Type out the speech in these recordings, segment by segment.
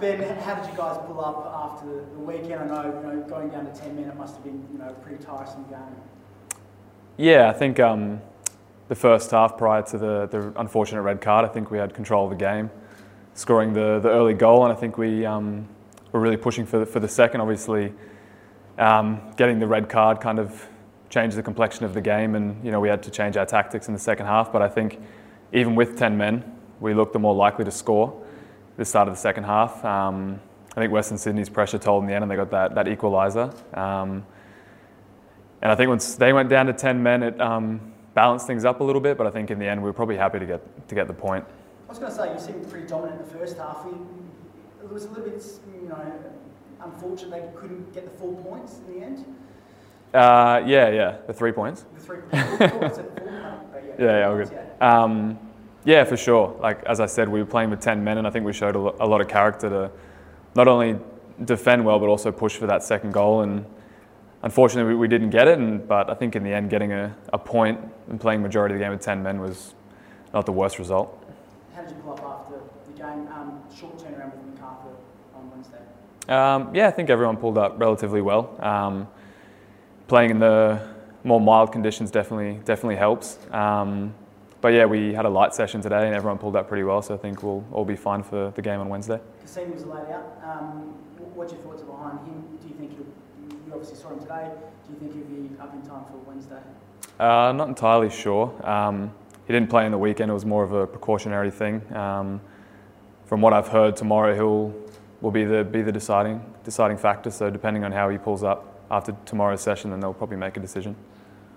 Ben, how did you guys pull up after the weekend? I know, you know, going down to 10 men, it must have been, you know, a pretty tiresome game. Yeah, I think um, the first half prior to the, the unfortunate red card, I think we had control of the game, scoring the, the early goal, and I think we um, were really pushing for the, for the second. Obviously, um, getting the red card kind of changed the complexion of the game, and you know we had to change our tactics in the second half. But I think even with 10 men, we looked the more likely to score the start of the second half. Um, I think Western Sydney's pressure told in the end, and they got that, that equaliser. Um, and I think once they went down to 10 men, it um, balanced things up a little bit, but I think in the end, we were probably happy to get, to get the point. I was going to say, you seemed pretty dominant in the first half. It was a little bit, you know, unfortunate they couldn't get the full points in the end. Uh, yeah, yeah, the three points. The three points. yeah, yeah, yeah, all good. Yeah. Um, yeah, for sure. Like as I said, we were playing with ten men, and I think we showed a lot of character to not only defend well, but also push for that second goal. And unfortunately, we, didn't get it. And, but I think in the end, getting a, a point and playing majority of the game with ten men was not the worst result. How did you pull up after the game? Um, short turnaround with Macarthur on Wednesday. Um, yeah, I think everyone pulled up relatively well. Um, playing in the more mild conditions definitely definitely helps. Um, but yeah, we had a light session today and everyone pulled up pretty well, so I think we'll all be fine for the game on Wednesday. Kusini was laid out. Um, what's your thoughts behind him? Do you think he'll, you obviously saw him today, do you think he'll be up in time for Wednesday? Uh, not entirely sure. Um, he didn't play in the weekend, it was more of a precautionary thing. Um, from what I've heard, tomorrow he'll will be the be the deciding deciding factor. So depending on how he pulls up after tomorrow's session, then they'll probably make a decision.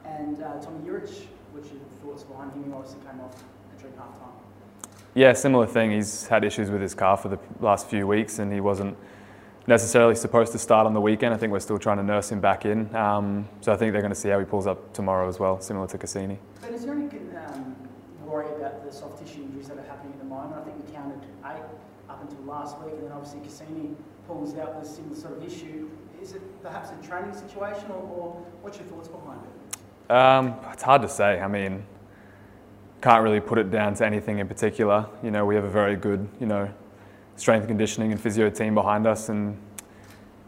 And uh, Tomi Juric, what's your thoughts behind him? He obviously came off during half time. Yeah, similar thing. He's had issues with his car for the last few weeks, and he wasn't necessarily supposed to start on the weekend. I think we're still trying to nurse him back in. Um, so I think they're going to see how he pulls up tomorrow as well, similar to Kusini. Ben, is there any um, worry about the soft tissue injuries that are happening at the moment? I think we counted eight up until last week, and then obviously Kusini pulls out with a similar sort of issue. Is it perhaps a training situation, or, or what's your thoughts behind it? Um, it's hard to say. I mean, can't really put it down to anything in particular. You know, we have a very good, you know, strength conditioning and physio team behind us, and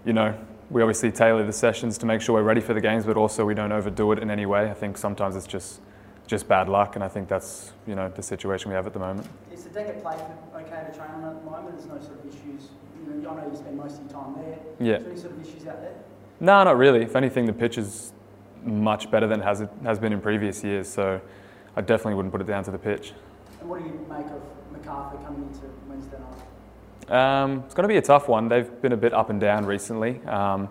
you know, we obviously tailor the sessions to make sure we're ready for the games, but also we don't overdo it in any way. I think sometimes it's just just bad luck, and I think that's you know the situation we have at the moment. Is the Decker play okay to train on at the moment? There's no sort of issues. You know, I know you spend most of your time there. Yeah. Is there any sort of issues out there? No, not really. If anything, the pitch is much better than has it has been in previous years. So I definitely wouldn't put it down to the pitch. And what do you make of Macarthur coming into Wednesday night? Um, it's going to be a tough one. They've been a bit up and down recently, um,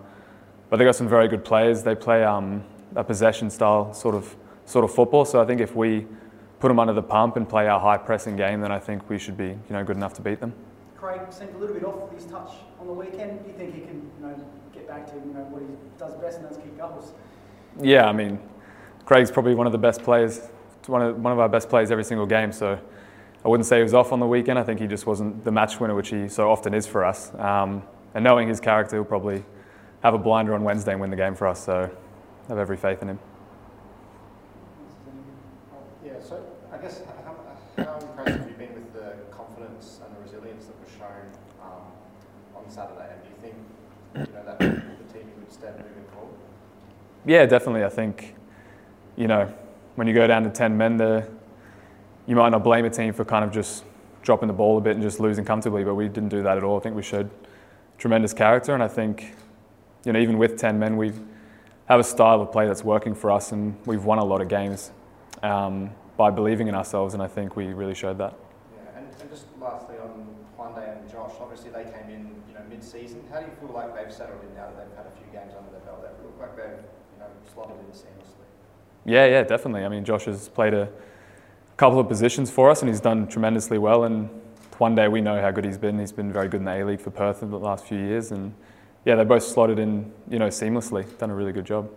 but they've got some very good players. They play um, a possession style sort of sort of football. So I think if we put them under the pump and play our high pressing game, then I think we should be you know good enough to beat them. Craig seemed a little bit off his touch on the weekend. Do you think he can you know get back to you know what he does best, and that's kick goals? Yeah, I mean, Craig's probably one of the best players, one of one of our best players every single game. So. I wouldn't say he was off on the weekend. I think he just wasn't the match winner, which he so often is for us. Um, and knowing his character, he'll probably have a blinder on Wednesday and win the game for us. So I have every faith in him. Yeah, so I guess how, how impressed have you been with the confidence and the resilience that was shown um, on Saturday? And do you think you know, that the team would step moving forward? Yeah, definitely. I think you know when you go down to ten men, the you might not blame a team for kind of just dropping the ball a bit and just losing comfortably, but we didn't do that at all. I think we showed tremendous character, and I think you know even with ten men, we have a style of play that's working for us, and we've won a lot of games. Um, by believing in ourselves, and I think we really showed that. Yeah, and, and just lastly on Juande and Josh, obviously they came in, you know, mid-season. How do you feel like they've settled in now that they've had a few games under their belt? They look like they've, Yeah, yeah, definitely. I mean, Josh has played a couple of positions for us, and he's done tremendously well. And Juande we know how good he's been. He's been very good in the A League for Perth in the last few years, and yeah, they both slotted in, you know, seamlessly. Done a really good job.